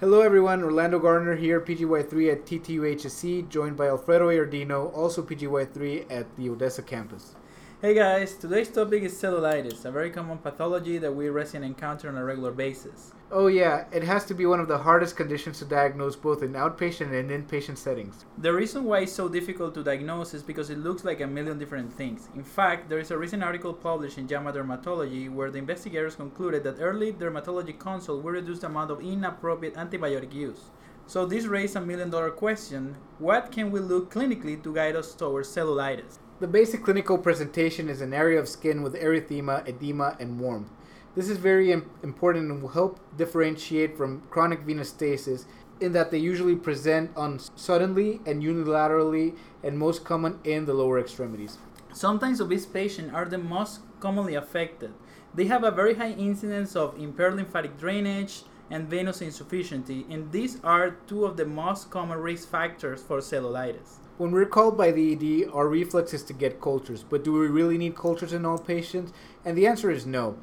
Hello everyone, Orlando Gardner here, PGY3 at TTUHSC, joined by Alfredo Iardino, also PGY3 at the Odessa campus. Hey guys, today's topic is cellulitis, a very common pathology that we residents encounter on a regular basis. Oh yeah, it has to be one of the hardest conditions to diagnose both in outpatient and inpatient settings. The reason why it's so difficult to diagnose is because it looks like a million different things. In fact, there is a recent article published in JAMA Dermatology where the investigators concluded that early dermatology consult will reduce the amount of inappropriate antibiotic use. So this raises a million dollar question, what can we look clinically to guide us towards cellulitis? The basic clinical presentation is an area of skin with erythema, edema, and warmth. This is very important and will help differentiate from chronic venous stasis in that they usually present on suddenly and unilaterally and most common in the lower extremities. Sometimes obese patients are the most commonly affected. They have a very high incidence of impaired lymphatic drainage and venous insufficiency, and these are two of the most common risk factors for cellulitis. When we're called by the ED, our reflex is to get cultures, but do we really need cultures in all patients? And the answer is no.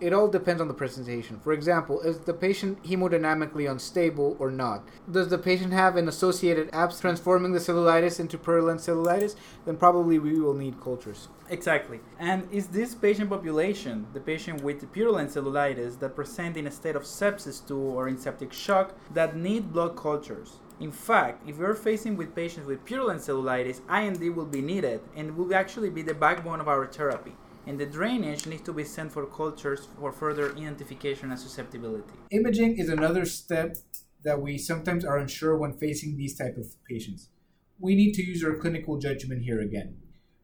It all depends on the presentation. For example, is the patient hemodynamically unstable or not? Does the patient have an associated abscess transforming the cellulitis into purulent cellulitis? Then probably we will need cultures. Exactly. And is this patient population, the patient with purulent cellulitis that present in a state of sepsis 2 or in septic shock, that need blood cultures? In fact, if you're facing with patients with purulent cellulitis, I&D will be needed and will actually be the backbone of our therapy. And the drainage needs to be sent for cultures for further identification and susceptibility. Imaging is another step that we sometimes are unsure when facing these type of patients. We need to use our clinical judgment here again.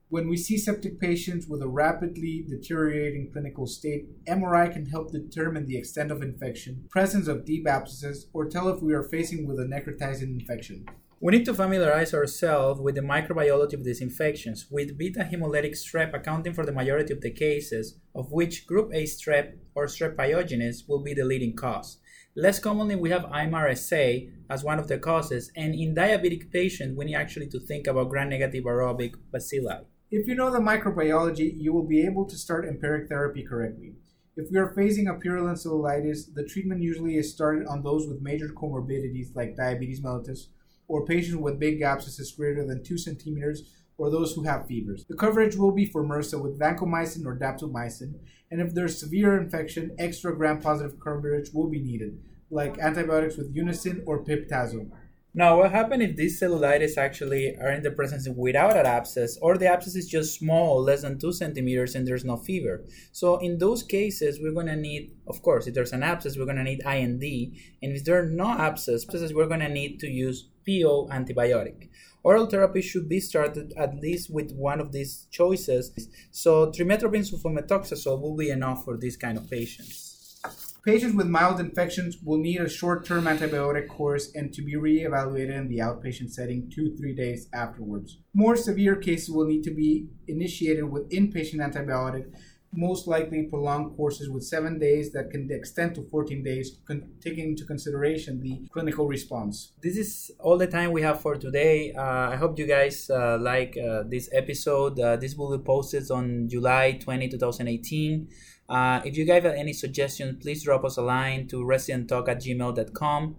When we see septic patients with a rapidly deteriorating clinical state, MRI can help determine the extent of infection, presence of deep abscesses, or tell if we are facing with a necrotizing infection. We need to familiarize ourselves with the microbiology of these infections, with beta hemolytic strep accounting for the majority of the cases, of which group A strep or strep pyogenes will be the leading cause. Less commonly, we have IMRSA as one of the causes, and in diabetic patients, we need actually to think about gram-negative aerobic bacilli. If you know the microbiology, you will be able to start empiric therapy correctly. If we are facing a purulent cellulitis, the treatment usually is started on those with major comorbidities like diabetes mellitus, or patients with big abscesses greater than 2 centimeters, or those who have fevers. The coverage will be for MRSA with vancomycin or daptomycin, and if there's severe infection, extra gram-positive coverage will be needed, like antibiotics with Unasyn or piptazo. Now, what happens if these cellulitis actually are in the presence without an abscess, or the abscess is just small, less than two centimeters, and there's no fever? So, in those cases, we're going to need, of course, if there's an abscess, we're going to need I&D, and if there are no abscesses, we're going to need to use PO antibiotic. Oral therapy should be started at least with one of these choices. So, trimethoprim sulfamethoxazole will be enough for these kind of patients. Patients with mild infections will need a short term antibiotic course and to be re evaluated in the outpatient setting two three days afterwards. More severe cases will need to be initiated with inpatient antibiotic, most likely prolonged courses with seven days that can extend to 14 days, con- taking into consideration the clinical response. This is all the time we have for today. Uh, I hope you guys uh, like uh, this episode. Uh, this will be posted on July 20, 2018. Uh, if you guys have any suggestions, please drop us a line to residenttalk at gmail.com.